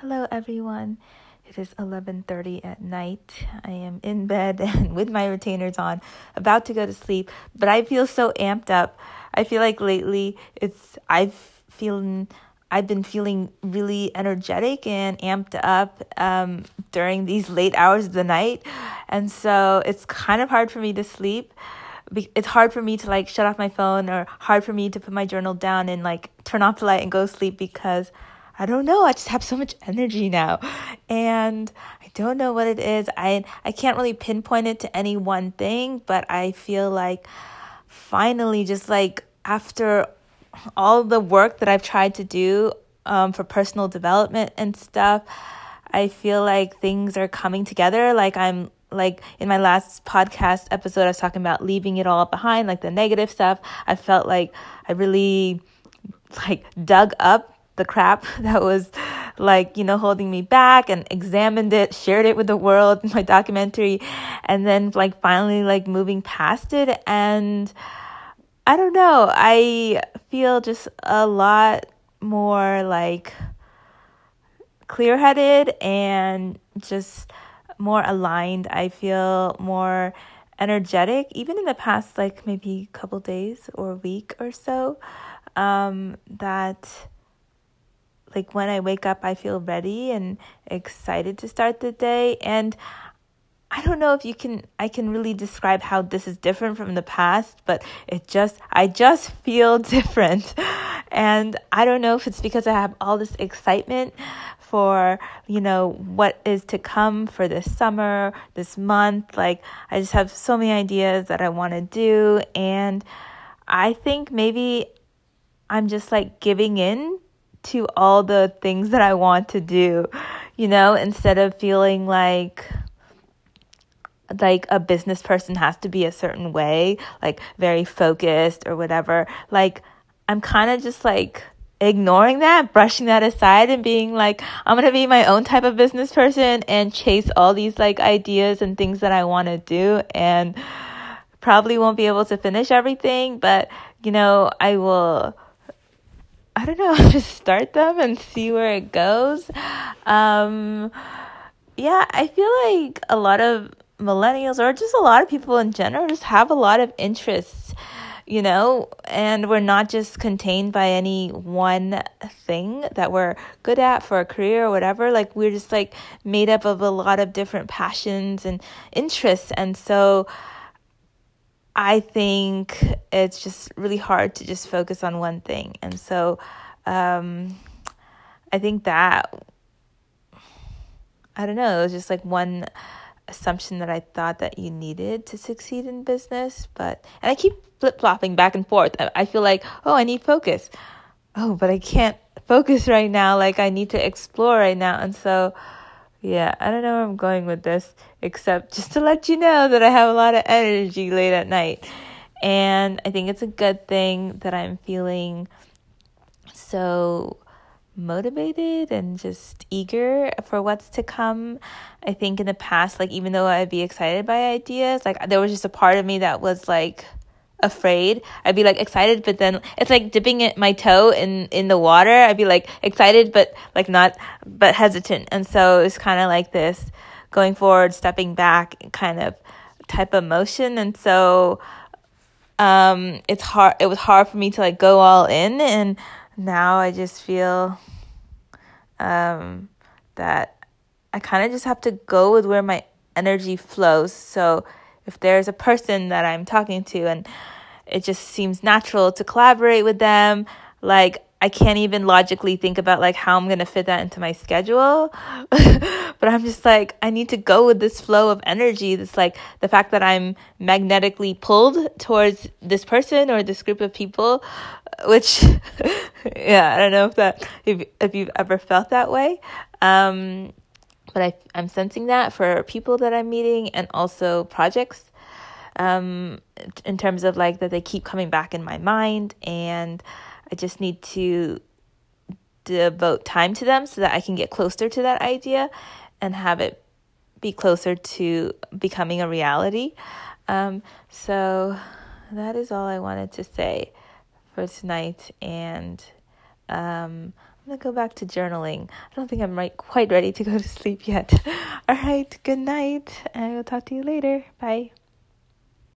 Hello everyone. It is 11:30 at night. I am in bed and with my retainers on, about to go to sleep, but I feel so amped up. I feel like lately it's I've feeling I've been feeling really energetic and amped up um, during these late hours of the night, and so it's kind of hard for me to sleep. It's hard for me to like shut off my phone, or hard for me to put my journal down and like turn off the light and go sleep because I don't know. I just have so much energy now. And I don't know what it is. I I can't really pinpoint it to any one thing, but I feel like finally just like after all the work that I've tried to do um, for personal development and stuff, I feel like things are coming together. Like I'm like in my last podcast episode, I was talking about leaving it all behind, like the negative stuff. I felt like I really like dug up the crap that was like, you know, holding me back and examined it, shared it with the world my documentary, and then like finally like moving past it. And I don't know, I feel just a lot more like clear headed and just more aligned. I feel more energetic, even in the past, like maybe couple days or week or so. Um, that like when I wake up, I feel ready and excited to start the day. And I don't know if you can I can really describe how this is different from the past, but it just I just feel different. And I don't know if it's because I have all this excitement for, you know, what is to come for this summer, this month. Like I just have so many ideas that I want to do and I think maybe I'm just like giving in to all the things that I want to do, you know, instead of feeling like like a business person has to be a certain way, like very focused or whatever. Like I'm kind of just like ignoring that, brushing that aside and being like, I'm going to be my own type of business person and chase all these like ideas and things that I want to do and probably won't be able to finish everything, but you know, I will I don't know, just start them and see where it goes. Um, yeah, I feel like a lot of millennials or just a lot of people in general just have a lot of interests, you know, and we're not just contained by any one thing that we're good at for a career or whatever. Like we're just like made up of a lot of different passions and interests. And so, I think it's just really hard to just focus on one thing. And so um, I think that, I don't know, it was just like one assumption that I thought that you needed to succeed in business. But, and I keep flip flopping back and forth. I feel like, oh, I need focus. Oh, but I can't focus right now. Like I need to explore right now. And so, yeah, I don't know where I'm going with this, except just to let you know that I have a lot of energy late at night. And I think it's a good thing that I'm feeling so motivated and just eager for what's to come. I think in the past, like, even though I'd be excited by ideas, like, there was just a part of me that was like, afraid. I'd be like excited, but then it's like dipping it, my toe in in the water. I'd be like excited, but like not, but hesitant. And so it's kind of like this going forward, stepping back, kind of type of motion. And so um, it's hard. It was hard for me to like go all in, and now I just feel um, that I kind of just have to go with where my energy flows. So if there's a person that I'm talking to and it just seems natural to collaborate with them, like I can't even logically think about like how I'm going to fit that into my schedule. but I'm just like I need to go with this flow of energy. This like the fact that I'm magnetically pulled towards this person or this group of people, which yeah, I don't know if that if if you've ever felt that way. Um but I, I'm sensing that for people that I'm meeting and also projects um, in terms of like that they keep coming back in my mind and I just need to devote time to them so that I can get closer to that idea and have it be closer to becoming a reality. Um, so that is all I wanted to say for tonight and um, I'm gonna go back to journaling. I don't think I'm right, quite ready to go to sleep yet. All right, good night, I will talk to you later. Bye.